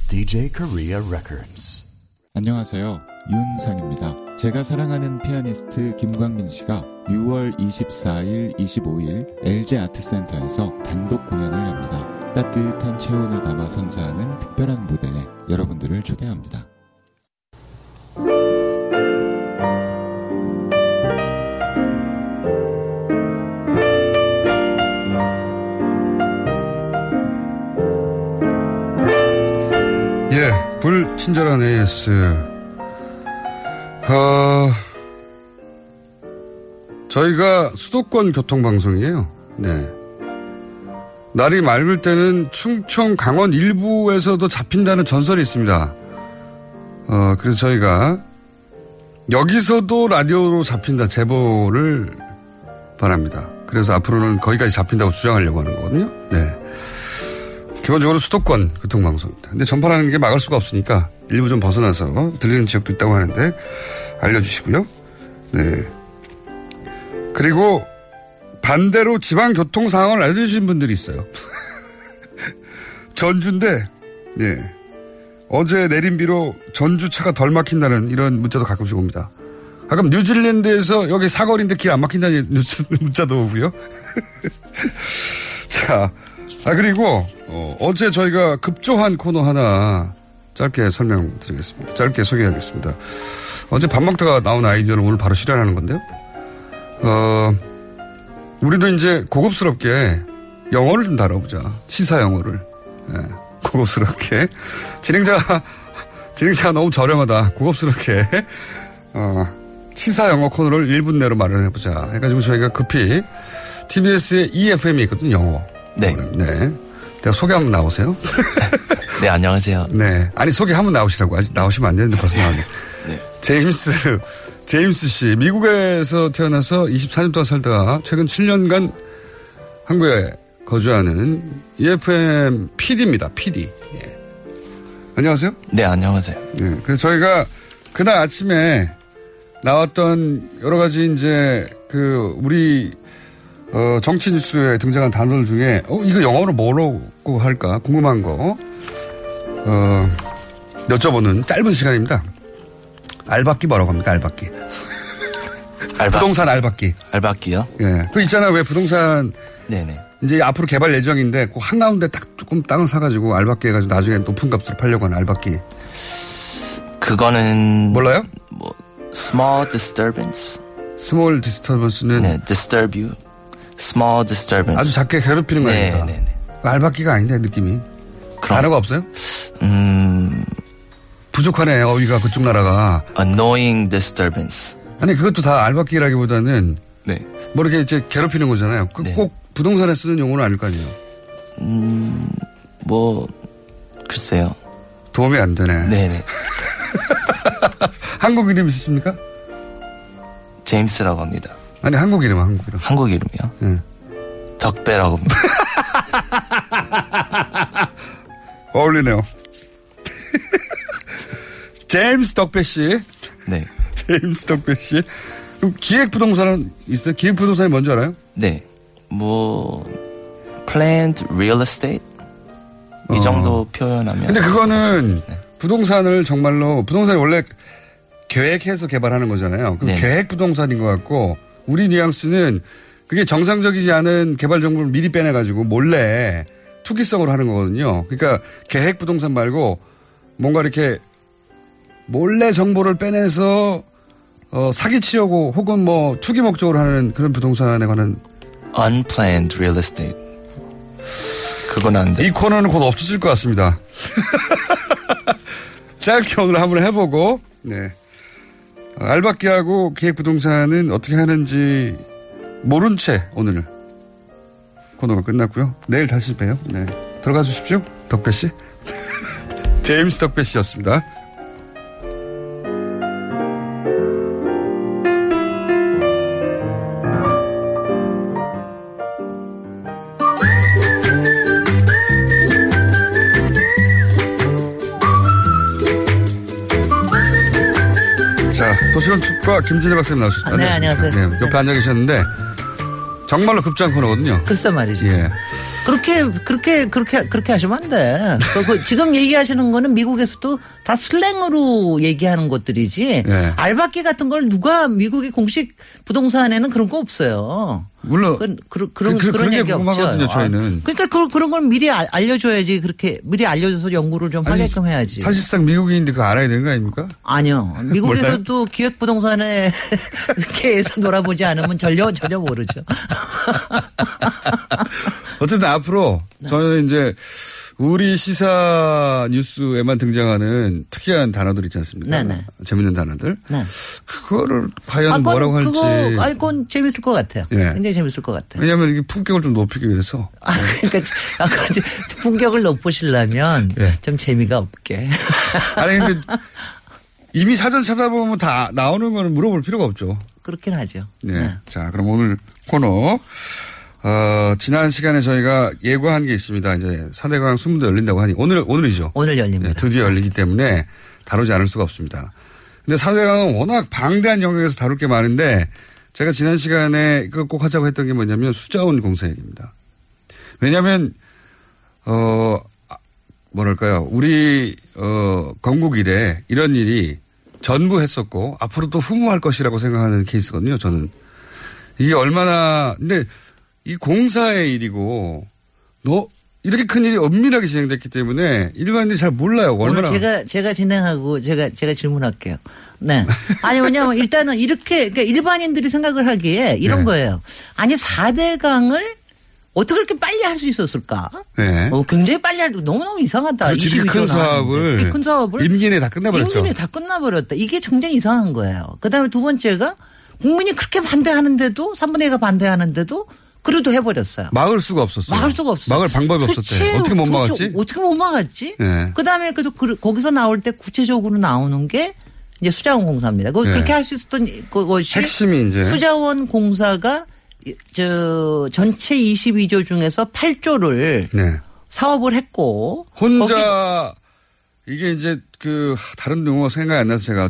DJ Korea Records. 안녕하세요. 윤상입니다. 제가 사랑하는 피아니스트 김광민 씨가 6월 24일, 25일 LG 아트센터에서 단독 공연을 엽니다. 따뜻한 체온을 담아 선사하는 특별한 무대에 여러분들을 초대합니다. 예, 불친절한 AS. 어, 저희가 수도권 교통방송이에요. 네. 날이 맑을 때는 충청, 강원 일부에서도 잡힌다는 전설이 있습니다. 어, 그래서 저희가 여기서도 라디오로 잡힌다 제보를 바랍니다. 그래서 앞으로는 거기까지 잡힌다고 주장하려고 하는 거거든요. 네. 기본적으로 수도권 교통방송입니다. 근데 전파라는 게 막을 수가 없으니까 일부 좀 벗어나서 들리는 지역도 있다고 하는데 알려주시고요. 네. 그리고 반대로 지방 교통 상황을 알려주신 분들이 있어요. *laughs* 전주인데, 네. 어제 내린 비로 전주 차가 덜 막힌다는 이런 문자도 가끔씩 옵니다. 가끔 뉴질랜드에서 여기 사거리인데 길 안 막힌다는 *laughs* 문자도 오고요. *laughs* 자, 아, 그리고, 어, 제 저희가 급조한 코너 하나 짧게 설명드리겠습니다. 짧게 소개하겠습니다. 어제 밥 먹다가 나온 아이디어를 오늘 바로 실현하는 건데요. 어, 우리도 이제 고급스럽게 영어를 좀 다뤄보자. 시사 영어를. 예, 고급스럽게. 진행자가, 진행자가 너무 저렴하다. 고급스럽게. 어, 시사 영어 코너를 1분 내로 마련해보자. 해가지고 저희가 급히 TBS의 EFM이 있거든요, 영어. 네. 네. 내가 소개 한번 나오세요. *laughs* 네, 안녕하세요. 네. 아니, 소개 한번 나오시라고. 아직 나오시면 안 되는데 벌써 나왔네. 네. 제임스, 제임스 씨. 미국에서 태어나서 24년 동안 살다가 최근 7년간 한국에 거주하는 EFM PD입니다. PD. 예. 안녕하세요. 네, 안녕하세요. 네, 그래서 저희가 그날 아침에 나왔던 여러 가지 이제 그 우리 어, 정치 뉴스에 등장한 단어들 중에 어 이거 영어로 뭐라고 할까 궁금한 거 어, 여쭤보는 짧은 시간입니다. 알박기 뭐라고 합니까 알박기? 알바, 부동산 알박기. 알바끼요? 예. 그 있잖아요. 왜 부동산 네네. 이제 앞으로 개발 예정인데 그 한가운데 딱 조금 땅을 사가지고 알박기 해가지고 나중에 높은 값으로 팔려고 하는 알박기. 그거는 몰라요? 뭐 small disturbance. small disturbance는 네, disturb you. small disturbance. 아주 작게 괴롭히는 네, 거니까. 네, 네. 알박기가 아닌데 느낌이. 그럼. 단어가 없어요? 음, 부족하네 어휘가 그쪽 나라가. annoying disturbance. 아니 그것도 다 알박기라기보다는 네. 뭐 이렇게 이제 괴롭히는 거잖아요. 그 꼭 부동산에 쓰는 용어는 아닐 거 아니에요. 음, 뭐 글쎄요. 도움이 안 되네. 네네. *laughs* 한국 이름 있으십니까? 제임스라고 합니다. 아니 한국 이름 한국 이름. 한국 이름이요? 네. 덕배라고 합니다. *laughs* 어울리네요. 제임스 덕배 씨. 네. *laughs* 제임스 덕배 씨. 그럼 기획부동산은 있어요? 기획부동산이 뭔지 알아요? 네. 뭐 planned real estate 이 어. 정도 표현하면 근데 그거는 네. 부동산을 정말로 부동산이 원래 계획해서 개발하는 거잖아요. 그럼 네. 계획 부동산인 것 같고 우리 뉘앙스는 그게 정상적이지 않은 개발 정보를 미리 빼내가지고 몰래 투기성으로 하는 거거든요. 그러니까 계획 부동산 말고 뭔가 이렇게 몰래 정보를 빼내서 어, 사기치려고 혹은 뭐 투기 목적으로 하는 그런 부동산에 관한 unplanned real estate 그건 안 돼. 이 코너는 곧 없어질 것 같습니다. *laughs* 짧게 오늘 한번 해보고, 네. 어, 알박기하고 기획부동산은 어떻게 하는지 모른 채 오늘 코너가 끝났고요. 내일 다시 봬요. 네. 들어가 주십시오. 덕배 씨. *laughs* 제임스 덕배 씨였습니다. 자, 도시건축과 김진애 박사님 나오셨습니다. 아, 네, 안녕하세요. 네, 옆에 앉아 계셨는데 정말로 급장 코너거든요. 글쎄 말이지. 예. 그렇게 그렇게 그렇게 그렇게 하시면 안 돼. 그, 그 지금 얘기하시는 거는 미국에서도 다 슬랭으로 얘기하는 것들이지. 네. 알바끼 같은 걸 누가 미국의 공식 부동산에는 그런 거 없어요. 물론 그런 그런 그런, 그- 그- 게 얘기 없죠. 저희는. 그러니까 그, 그런 걸 미리 알- 알려줘야지 그렇게 미리 알려줘서 연구를 좀 아니, 하게끔 해야지. 사실상 미국인인데 그거 알아야 되는 거 아닙니까? 아니요. 미국에서도 기획 부동산에 *laughs* 계에서 놀아보지 않으면 전혀 전혀 모르죠. *laughs* 어쨌든 앞으로 네. 저는 이제 우리 시사 뉴스에만 등장하는 특이한 단어들 있지 않습니까? 네네. 재밌는 단어들. 네. 그거를 과연 아, 그건 뭐라고 할지. 그거, 아니, 그건 재밌을 것 같아요. 예. 굉장히 재밌을 것 같아요. 왜냐하면 이게 품격을 좀 높이기 위해서. 아, 그러니까, 아, 그 품격을 높으시려면 예. 좀 재미가 없게. *laughs* 아니 근데 이미 사전 찾아보면 다 나오는 거는 물어볼 필요가 없죠. 그렇긴 하죠. 네. 자, 그럼 오늘 코너. 어, 지난 시간에 저희가 예고한 게 있습니다. 이제 4대강 수문도 열린다고 하니 오늘, 오늘이죠. 오늘 열립니다. 네, 드디어 열리기 때문에 다루지 않을 수가 없습니다. 근데 4대강은 워낙 방대한 영역에서 다룰 게 많은데 제가 지난 시간에 그거 꼭 하자고 했던 게 뭐냐면 수자원 공사 얘기입니다. 왜냐하면 어 아, 뭐랄까요 우리 어 건국 이래 이런 일이 전부 했었고 앞으로도 후무할 것이라고 생각하는 케이스거든요. 저는 이게 얼마나 근데 이 공사의 일이고 너 이렇게 큰 일이 엄밀하게 진행됐기 때문에 일반인들이 잘 몰라요. 얼마나 제가, 제가 진행하고 제가, 제가 질문할게요. 네. 아니, 뭐냐면 일단은 이렇게, 그러니까 일반인들이 생각을 하기에 이런 네. 거예요. 아니, 4대강을 어떻게 그렇게 빨리 할 수 있었을까? 네. 어, 굉장히 빨리 할, 너무너무 이상하다. 이렇게 큰 22조 나왔는데. 사업을 이렇게 큰 사업을 임기 내에 다 끝내버렸죠. 임기내 다 끝나버렸다. 이게 굉장히 이상한 거예요. 그 다음에 두 번째가 국민이 그렇게 반대하는데도 3분의 2가 반대하는데도 그래도 해버렸어요. 막을 수가 없었어요. 막을 수가 없어. 막을 방법이 없었대. 어떻게 못 막았지? 어떻게 못 막았지? 네. 그 다음에 그래도 그- 거기서 나올 때 구체적으로 나오는 게 이제 수자원 공사입니다. 그 네. 그렇게 할 수 있었던 그것이 핵심이 이제 수자원 공사가 저 전체 22조 중에서 8조를 네. 사업을 했고 혼자 이게 이제 그 다른 용어가 생각이 안 나서 제가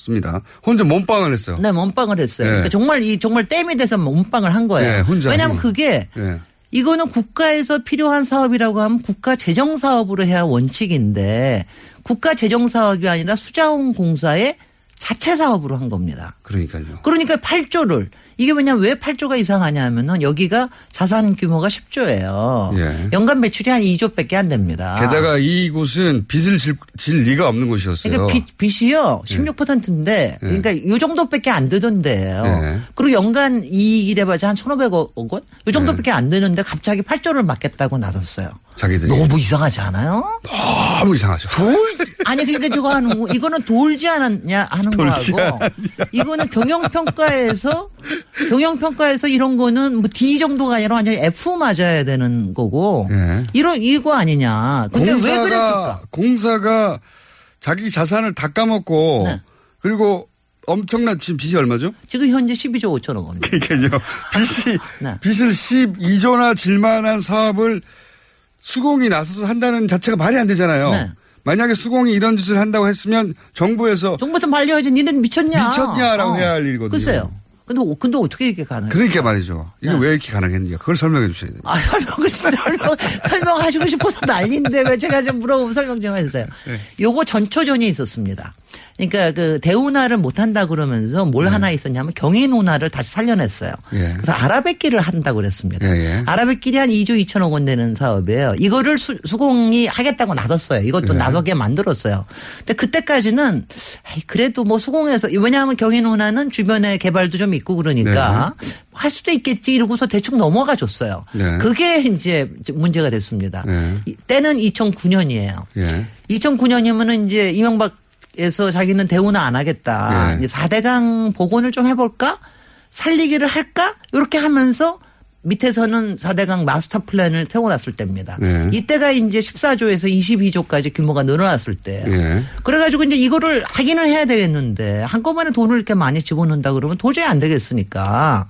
좋습니다. 혼자 몸빵을 했어요. 네, 몸빵을 했어요. 네. 그러니까 정말 이 정말 땜이 돼서 몸빵을 한 거예요. 네, 혼자. 왜냐하면 음. 그게 네. 이거는 국가에서 필요한 사업이라고 하면 국가 재정 사업으로 해야 원칙인데 국가 재정 사업이 아니라 수자원 공사의 자체 사업으로 한 겁니다. 그러니까요. 그러니까 8조를 이게 왜냐면 왜 8조가 이상하냐 하면은 여기가 자산 규모가 10조예요. 예. 연간 매출이 한 2조밖에 안 됩니다. 게다가 이곳은 빚을 질, 질 리가 없는 곳이었어요. 그러니까 빚, 빚이요 예. 16%인데 그러니까 요 정도밖에 안 되던데요. 예. 그리고 연간 이익이래 봐야 한 1,500억 원? 요 정도밖에 안 되는데 갑자기 8조를 맡겠다고 나섰어요. 자기들이. 너무 이상하지 않아요? 너무 이상하죠. 돌 아니 그러니까 저거 하는 거 이거는 돌지 않았냐 하는 돌지 거하고 이거는 경영 평가에서 경영 평가에서 이런 거는 뭐 D 정도가 아니라 완전히 F 맞아야 되는 거고 예. 이런 이거 아니냐. 근데 왜 공사가, 그랬을까? 공사가 자기 자산을 다 까먹고 네. 그리고 엄청난 지금 빚이 얼마죠? 지금 현재 12조 5천억 원입니다. 그러니까요. 빚이 네. 빚을 12조나 질만한 사업을 수공이 나서서 한다는 자체가 말이 안 되잖아요. 네. 만약에 수공이 이런 짓을 한다고 했으면 정부에서 정부에서 말려야지 니는 미쳤냐. 미쳤냐라고 어. 해야 할 일이거든요. 글쎄요. 근데, 근데 어떻게 이렇게 가능해요? 그러니까 말이죠. 이게 네. 왜 이렇게 가능했는지 그걸 설명해 주셔야 돼요. 아, 설명을 설명, *laughs* 설명하시고 싶어서 난리인데 왜 제가 좀 물어보면 설명 좀 해주세요. 네. 요거 전초전이 있었습니다. 그러니까 그 대운하를 못 한다 그러면서 뭘 하나 있었냐면 경인운하를 다시 살려냈어요. 예. 그래서 아라뱃길을 한다고 그랬습니다. 예, 예. 아라뱃길이 한 2조 2천억 원 되는 사업이에요. 이거를 수, 수공이 하겠다고 나섰어요. 이것도 예. 나서게 만들었어요. 근데 그때까지는 그래도 뭐 수공에서 왜냐하면 경인운하는 주변에 개발도 좀 있고 그러니까 할 수도 있겠지 이러고서 대충 넘어가 줬어요. 네. 그게 이제 문제가 됐습니다. 네. 이- 때는 2009년이에요. 예. 2009년이면은 이제 이명박 에서 자기는 대우나 안 하겠다. 예. 이제 4대강 복원을 좀 해볼까? 살리기를 할까? 이렇게 하면서 밑에서는 4대강 마스터 플랜을 세워놨을 때입니다. 예. 이때가 이제 14조에서 22조까지 규모가 늘어났을 때예요. 예. 그래가지고 이제 이거를 하기는 해야 되겠는데 한꺼번에 돈을 이렇게 많이 집어넣는다 그러면 도저히 안 되겠으니까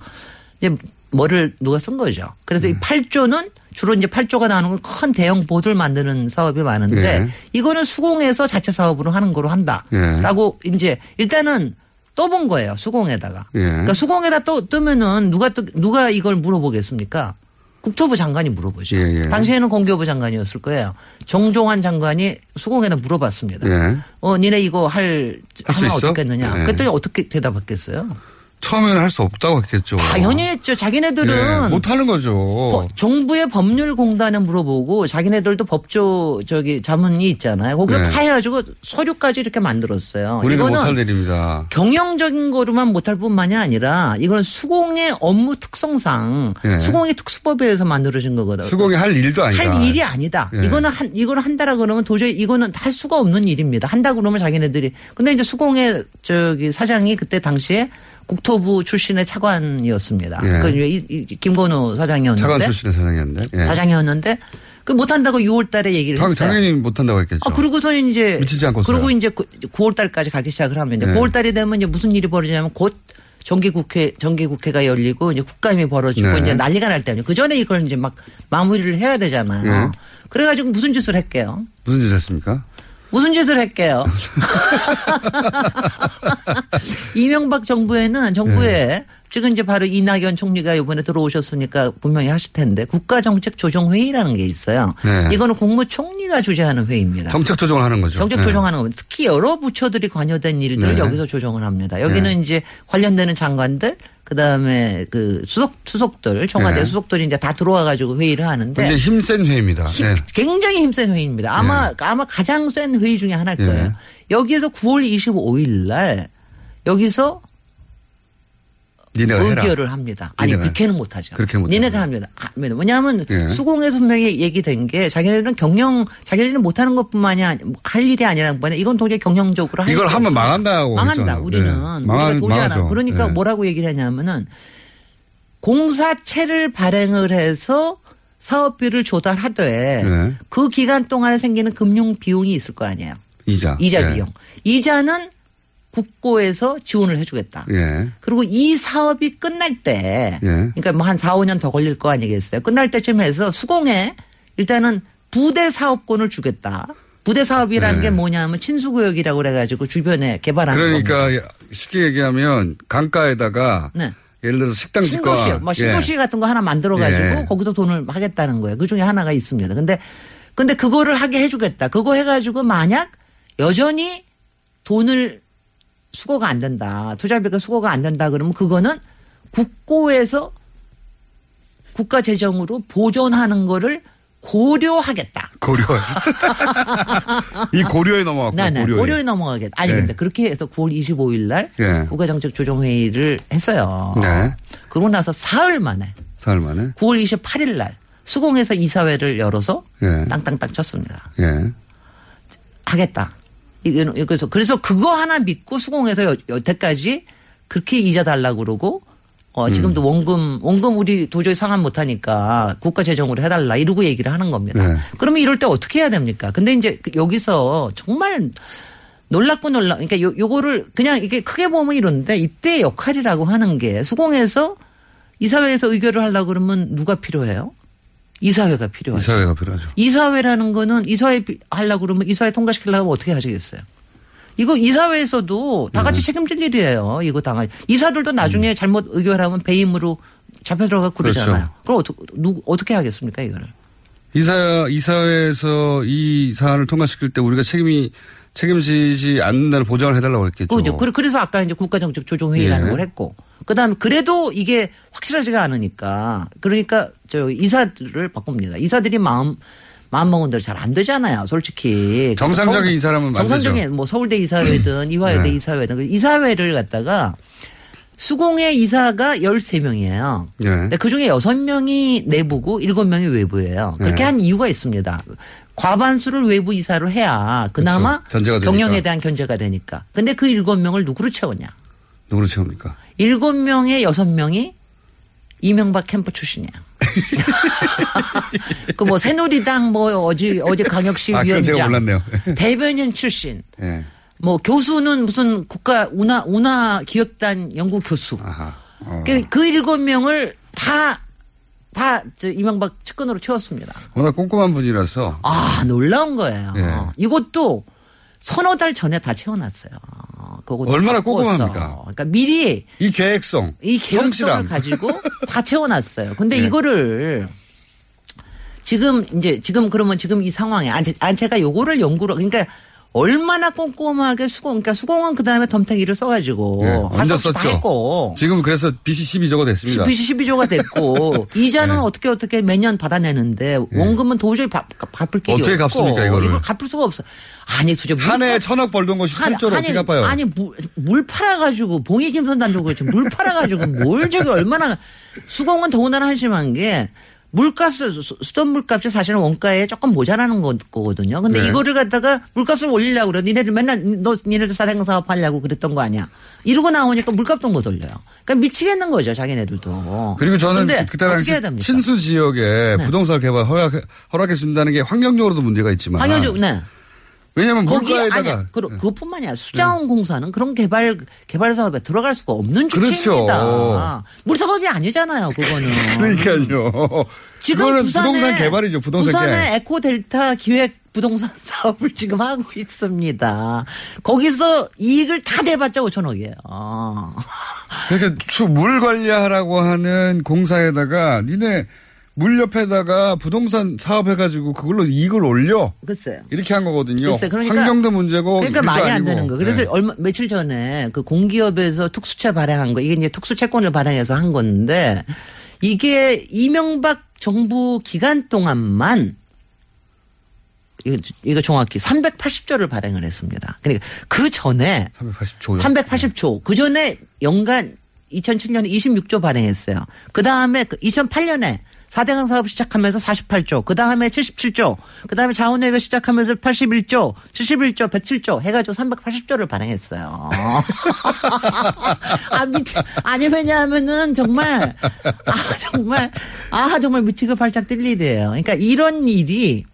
이제 뭐를 누가 쓴 거죠. 그래서 음. 이 8조는 주로 이제 8조가 나오는 건 큰 대형 보드를 만드는 사업이 많은데 예. 이거는 수공에서 자체 사업으로 하는 거로 예. 한다라고 이제 일단은 떠본 거예요 수공에다가. 예. 그러니까 수공에다 또 뜨면은 누가 뜨, 누가 이걸 물어보겠습니까? 국토부 장관이 물어보죠. 예, 예. 당시에는 공교부 장관이었을 거예요. 정종환 장관이 수공에다 물어봤습니다. 예. 어, 니네 이거 할, 하면? 어떻겠느냐. 예. 그랬더니 어떻게 대답했겠어요? 처음에는 할 수 없다고 했겠죠. 당연히 했죠. 자기네들은 예, 못하는 거죠. 법- 정부의 법률 공단에 물어보고 자기네들도 법조 저기 자문이 있잖아요. 거기서 네. 다 해가지고 서류까지 이렇게 만들었어요. 우리는 이거는 못할 일입니다. 경영적인 거로만 못할 뿐만이 아니라 이건 수공의 업무 특성상 예. 수공의 특수법에 의해서 만들어진 거거든요. 수공이 할 일도 아니다. 할 일이 아니다. 예. 이거는 한 이거를 한다라 그러면 도저히 이거는 할 수가 없는 일입니다. 한다 그러면 자기네들이 근데 이제 수공의 저기 사장이 그때 당시에 국토부 출신의 차관이었습니다. 예. 그 이- 이- 김건우 사장이었는데 차관 출신의 사장이었는데. 예. 사장이었는데 그 못한다고 6월달에 얘기를 당, 했어요. 당연히 못한다고 했겠죠. 아, 그러고서는 이제. 미치지 않고서요. 그리고 이제 9월 달까지 가기 시작을 하면 이제 네. 9월 달이 되면 이제 무슨 일이 벌어지냐면 곧 정기국회, 정기국회가 열리고 이제 국감이 벌어지고 네. 이제 난리가 날 때문에 그 전에 이걸 이제 막 마무리를 해야 되잖아요. 네. 그래가지고 무슨 짓을 할게요? 무슨 짓 했습니까? 무슨 짓을 할게요? *laughs* 이명박 정부에는 정부에 네. 지금 이제 바로 이낙연 총리가 이번에 들어오셨으니까 분명히 하실 텐데 국가정책조정회의라는 게 있어요. 네. 이거는 국무총리가 주재하는 회의입니다. 정책 조정을 하는 거죠. 정책 네. 조정하는 겁니다. 특히 여러 부처들이 관여된 일들을 네. 여기서 조정을 합니다. 여기는 네. 이제 관련되는 장관들 그다음에 그 수석 수석들 청와대 네. 수석들이 이제 다 들어와 가지고 회의를 하는데 굉장히 힘센 회의입니다. 네. 굉장히 힘센 회의입니다. 아마 아마 가장 센 회의 중에 하나일 예. 거예요. 여기에서 9월 25일 날 여기서 니네가 해라. 의결을 합니다. 아니 니네가 그렇게는 못하죠. 그렇게 못하죠. 니네가 합니다. 합니다. 왜냐하면 예. 수공의 선명히 얘기된 게 자기네들은 경영 자기네들은 못하는 것뿐만이 아니 할 일이 아니라는 거는 이건 도저히 경영적으로 할 이걸 하면 없습니다. 망한다고 망한다. 했잖아요. 우리는 네. 우리가 망한- 도저히 안 그러니까 네. 뭐라고 얘기를 했냐면은 공사체를 발행을 해서 사업비를 조달하되 네. 그 기간 동안에 생기는 금융 비용이 있을 거 아니에요. 이자. 이자 네. 비용. 이자는 국고에서 지원을 해주겠다. 예. 그리고 이 사업이 끝날 때, 예. 그러니까 뭐 한 4, 5년 더 걸릴 거 아니겠어요? 끝날 때쯤 해서 수공에 일단은 부대 사업권을 주겠다. 부대 사업이라는 네. 게 뭐냐면 친수구역이라고 그래가지고 주변에 개발하는 겁니다. 그러니까 쉽게 얘기하면 강가에다가 네. 예를 들어서 식당 신도시, 뭐 신도시 예. 같은 거 하나 만들어가지고 예. 거기서 돈을 하겠다는 거예요. 그 중에 하나가 있습니다. 근데 근데 그거를 하게 해주겠다. 그거 해가지고 만약 여전히 돈을 수거가 안 된다. 투자비가 수거가 안 된다 그러면 그거는 국고에서 국가 재정으로 보존하는 거를 고려하겠다. 고려. *laughs* 이 고려에 넘어갔고 네, 네. 고려에. 고려에 넘어가겠다. 아니 네. 근데 그렇게 해서 9월 25일 날 예. 국가정책 조정 회의를 했어요. 네. 그러고 나서 사흘 만에 사흘 만에. 9월 28일 날 수공에서 이사회를 열어서 예. 땅땅땅 쳤습니다. 예. 하겠다. 이거는 그래서 그래서 그거 하나 믿고 수공에서 여, 여태까지 그렇게 이자 달라고 그러고 어 음. 지금도 원금 원금 우리 도저히 상환 못 하니까 국가 재정으로 해 달라 이러고 얘기를 하는 겁니다. 네. 그러면 이럴 때 어떻게 해야 됩니까? 근데 이제 그 여기서 정말 놀랍고 놀라. 그러니까 요, 요거를 그냥 이게 크게 보면 이런데 이때 역할이라고 하는 게 수공에서 이사회에서 의결을 하려고 그러면 누가 필요해요? 이사회가 필요하죠. 이사회가 필요하죠. 이사회라는 거는 이사회 비- 하려고 그러면 이사회 통과시키려고 하면 어떻게 하시겠어요? 이거 이사회에서도 다 네. 같이 책임질 일이에요. 이거 당 이사들도 나중에 잘못 의결하면 배임으로 잡혀 들어가고 그러잖아요. 음. 그렇죠. 그럼 어떻게, 누, 어떻게 하겠습니까, 이거를? 이사 이사회에서 이 사안을 통과시킬 때 우리가 책임이 책임지지 않는다는 보장을 해달라고 했겠죠. 그죠. 그래- 그래서 아까 이제 국가정책 조정회의라는 예. 걸 했고. 그 다음에 그래도 이게 확실하지가 않으니까. 그러니까 저 이사들을 바꿉니다. 이사들이 마음, 마음 먹은 대로 잘 안 되잖아요. 솔직히. 정상적인 서울- 이사라면 안 정상적인 되죠. 뭐 서울대 이사회든 *clears throat* 이화여대 네. 이사회든 그 이사회를 갖다가 수공의 이사가 13명이에요. 예. 근데 그 중에 6명이 내부고 7명이 외부예요. 그렇게 네. 한 이유가 있습니다. 과반수를 외부 이사로 해야 그나마 그렇죠. 되니까. 경영에 대한 견제가 되니까. 근데 그 7명을 누구로 채웠냐? 누구로 채웁니까? 7명의 6명이 이명박 캠프 출신이야. *laughs* 그 뭐 새누리당 뭐 어디 어디 강역시 아, 위원장 몰랐네요. *laughs* 대변인 출신 예. 뭐 교수는 무슨 국가 운하 운하 기획단 연구 교수. 어. 그, 그 일곱 명을 다, 다, 저, 이명박 측근으로 채웠습니다. 워낙 꼼꼼한 분이라서. 아, 놀라운 거예요. 예. 이것도 서너 달 전에 다 채워놨어요. 그것도 얼마나. 꼼꼼합니까? 그러니까 미리 이 계획성, 이 계획성을 성실함. 가지고 다 *laughs* 채워놨어요. 근데 예. 이거를 지금 이제 지금 그러면 지금 이 상황에 아, 제- 아 제가 요거를 연구로 그러니까 얼마나 꼼꼼하게 수공 그러니까 수공은 그 다음에 덤태기를 써가지고 네, 할 얹어 썼죠. 했고 지금 그래서 BC 12조가 됐습니다. 빚이 12조가 됐고 *laughs* 이자는 네. 어떻게 어떻게 매년 받아내는데 원금은 도저히 바- 갚을 길이 어떻게 없고 갚습니까, 이거를? 이걸 갚을 수가 없어. 아니 도대체 물한 해에 팔- 천억 벌던 것이 아니, 8조로 어떻게 갚아요? 아니 물, 물 팔아가지고 봉이 김선단도 그렇지 물 팔아가지고 *laughs* 뭘 저기 얼마나 수공은 더군다나 한심한 게 물값을 수- 수돗 물값이 사실은 원가에 조금 모자라는 거- 거거든요. 근데 네. 이거를 갖다가 물값을 올리려고 그래. 니네들 맨날 너 니네들 사대강 사업 하려고 그랬던 거 아니야. 이러고 나오니까 물값도 못 올려요. 그러니까 미치겠는 거죠 자기네들도. 그리고 저는 근데 그때 당시? 친수 지역에 부동산 개발 허락, 허락해 준다는 게 환경적으로도 문제가 있지만. 황현주, 네. 왜냐면 물가에다가. 네. 그, 그것뿐만이 아니라 수자원 공사는 그런 개발 개발 사업에 들어갈 수가 없는 그렇죠. 주체입니다. 물 사업이 아니잖아요. 그거는. *laughs* 그러니까요. 지금 그거는 부산에, 부동산 개발이죠. 부동산 부산의 개발. 에코 델타 기획 부동산 *laughs* 사업을 지금 하고 있습니다. 거기서 이익을 다 대봤자 5천억이에요. 그러니까 수- 물 관리하라고 하는 공사에다가 니네 물 옆에다가 부동산 사업해가지고 그걸로 이익을 올려. 글쎄요. 이렇게 한 거거든요. 글쎄, 그러니까- 환경도 문제고. 그러니까 말이 안 아니고. 되는 거. 그래서 네. 얼마 며칠 전에 그 공기업에서 특수채 발행한 거 이게 이제 특수채권을 발행해서 한 건데 이게 이명박 정부 기간 동안만 이거, 이거 정확히 380조를 발행을 했습니다. 그러니까 그 전에 380조. 380조 그 전에 연간 2007년에 26조 발행했어요. 그 다음에 2008년에 4대강 사업 시작하면서 48조, 그 다음에 77조, 그 다음에 자원외교 시작하면서 81조, 71조, 107조 해가지고 380조를 발행했어요. *laughs* 아, 미치, 아니, 왜냐하면은 정말, 아, 정말, 아, 정말 미치고 뛸 일이에요. 그러니까 이런 일이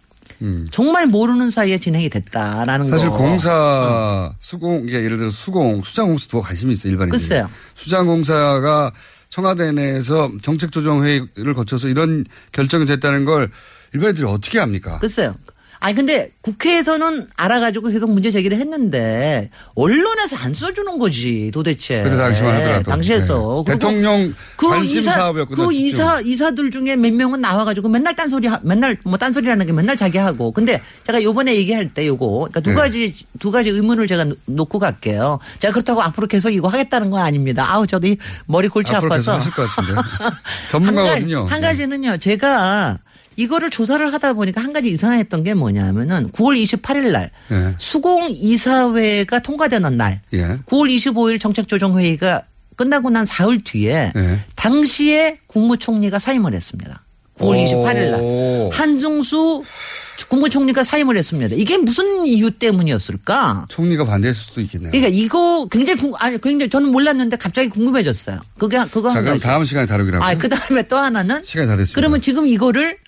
정말 모르는 사이에 진행이 됐다라는 음. 사실 거. 공사 수공 이게 예를 들어 수공 수장공사 두고 관심이 있어 일반인들이. 글쎄요. 수장공사가 청와대 내에서 정책 조정 회의를 거쳐서 이런 결정이 됐다는 걸 일반인들이 어떻게 합니까? 글쎄요. 아니 근데 국회에서는 알아가지고 계속 문제 제기를 했는데 언론에서 안 써주는 거지 도대체. 그때 당시만 하더라도. 당시에서 네. 대통령 관심 이사, 사업이었거든요, 그 집중. 이사 이사들 중에 몇 명은 나와가지고 맨날 딴소리 하- 맨날 뭐 딴소리라는 게 맨날 자기 하고. 근데 제가 요번에 얘기할 때 요거 그러니까 두 네. 가지 두 가지 의문을 제가 놓- 놓고 갈게요. 제가 그렇다고 앞으로 계속 이거 하겠다는 건 아닙니다. 아우 저도 이 머리 골치 아파서. *laughs* 전문가거든요. 한, 가지, 한 가지는요. 제가 이거를 조사를 하다 보니까 한 가지 이상했던 게 뭐냐면은 9월 28일 날 예. 수공 이사회가 통과되는 날 예. 9월 25일 정책조정회의가 끝나고 난 사흘 뒤에 예. 당시에 국무총리가 사임을 했습니다. 9월 28일 날 한중수 국무총리가 사임을 했습니다. 이게 무슨 이유 때문이었을까? 총리가 반대했을 수도 있겠네요. 그러니까 이거 굉장히 궁, 아니 굉장히 저는 몰랐는데 갑자기 궁금해졌어요. 그게 그거 자, 한 그럼. 다음 시간에 다루기로 하고. 아, 그 다음에 또 하나는 시간이 다 됐습니다. 그러면 지금 이거를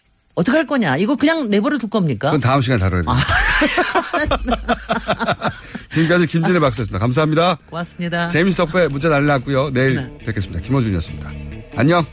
어떻게 할 거냐? 이거 그냥 내버려 둘 겁니까? 그건 다음 시간에 다뤄야 돼요. *laughs* 지금까지 김진애 박사였습니다. 감사합니다. 고맙습니다. 제임스 덕배 문자 날라왔고요. 내일 네. 뵙겠습니다. 김호준이었습니다. 안녕.